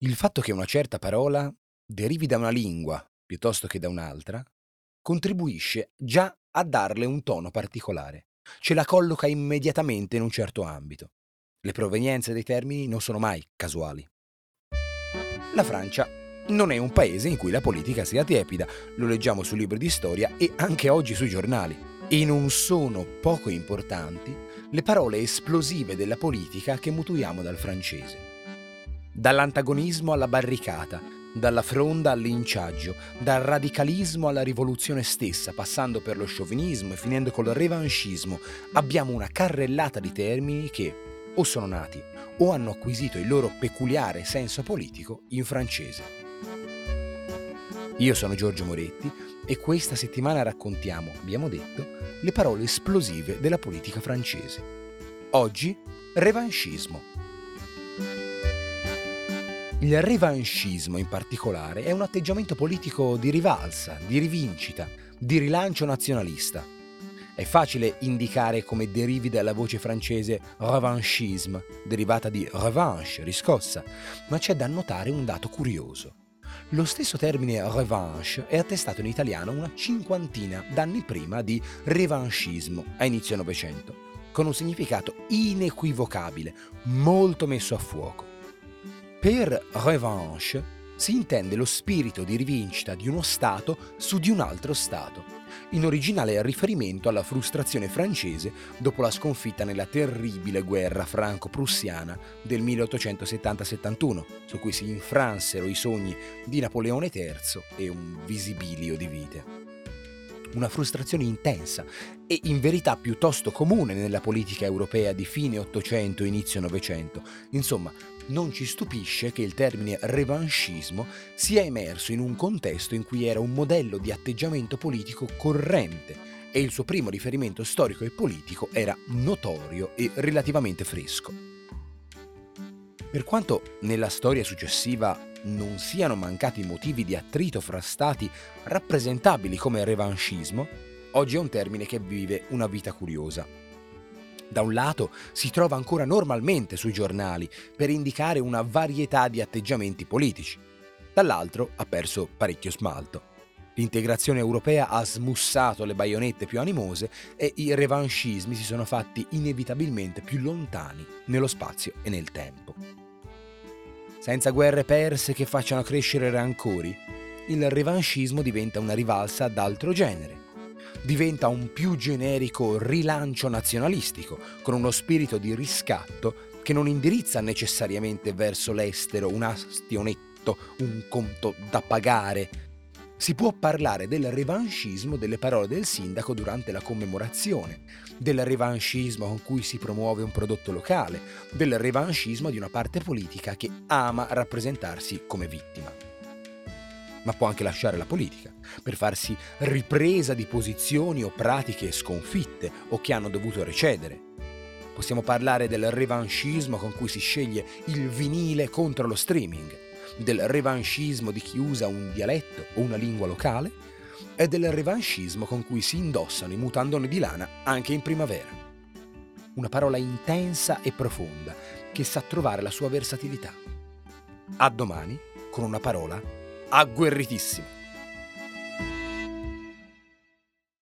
Il fatto che una certa parola derivi da una lingua piuttosto che da un'altra contribuisce già a darle un tono particolare, ce la colloca immediatamente in un certo ambito. Le provenienze dei termini non sono mai casuali. La Francia non è un paese in cui la politica sia tiepida, lo leggiamo sui libri di storia e anche oggi sui giornali. E non sono poco importanti le parole esplosive della politica che mutuiamo dal francese dall'antagonismo alla barricata, dalla fronda al linciaggio, dal radicalismo alla rivoluzione stessa, passando per lo sciovinismo e finendo col revanchismo, abbiamo una carrellata di termini che o sono nati o hanno acquisito il loro peculiare senso politico in francese. Io sono Giorgio Moretti e questa settimana raccontiamo, abbiamo detto, le parole esplosive della politica francese. Oggi, revanchismo. Il revanchismo in particolare è un atteggiamento politico di rivalsa, di rivincita, di rilancio nazionalista. È facile indicare come derivi dalla voce francese revanchisme, derivata di revanche, riscossa, ma c'è da notare un dato curioso. Lo stesso termine revanche è attestato in italiano una cinquantina d'anni prima di revanchismo, a inizio Novecento, con un significato inequivocabile, molto messo a fuoco. Per revanche si intende lo spirito di rivincita di uno Stato su di un altro Stato, in originale riferimento alla frustrazione francese dopo la sconfitta nella terribile guerra franco-prussiana del 1870-71, su cui si infransero i sogni di Napoleone III e un visibilio di vite una frustrazione intensa e in verità piuttosto comune nella politica europea di fine Ottocento e inizio Novecento. Insomma, non ci stupisce che il termine revanchismo sia emerso in un contesto in cui era un modello di atteggiamento politico corrente e il suo primo riferimento storico e politico era notorio e relativamente fresco. Per quanto nella storia successiva non siano mancati motivi di attrito fra stati rappresentabili come revanchismo, oggi è un termine che vive una vita curiosa. Da un lato si trova ancora normalmente sui giornali per indicare una varietà di atteggiamenti politici, dall'altro ha perso parecchio smalto. L'integrazione europea ha smussato le baionette più animose e i revanchismi si sono fatti inevitabilmente più lontani nello spazio e nel tempo. Senza guerre perse che facciano crescere rancori, il revanchismo diventa una rivalsa d'altro genere diventa un più generico rilancio nazionalistico, con uno spirito di riscatto che non indirizza necessariamente verso l'estero un astionetto, un conto da pagare. Si può parlare del revanchismo delle parole del sindaco durante la commemorazione, del revanchismo con cui si promuove un prodotto locale, del revanchismo di una parte politica che ama rappresentarsi come vittima ma può anche lasciare la politica, per farsi ripresa di posizioni o pratiche sconfitte o che hanno dovuto recedere. Possiamo parlare del revanchismo con cui si sceglie il vinile contro lo streaming, del revanchismo di chi usa un dialetto o una lingua locale e del revanchismo con cui si indossano i mutandoni di lana anche in primavera. Una parola intensa e profonda che sa trovare la sua versatilità. A domani con una parola agguerritissima.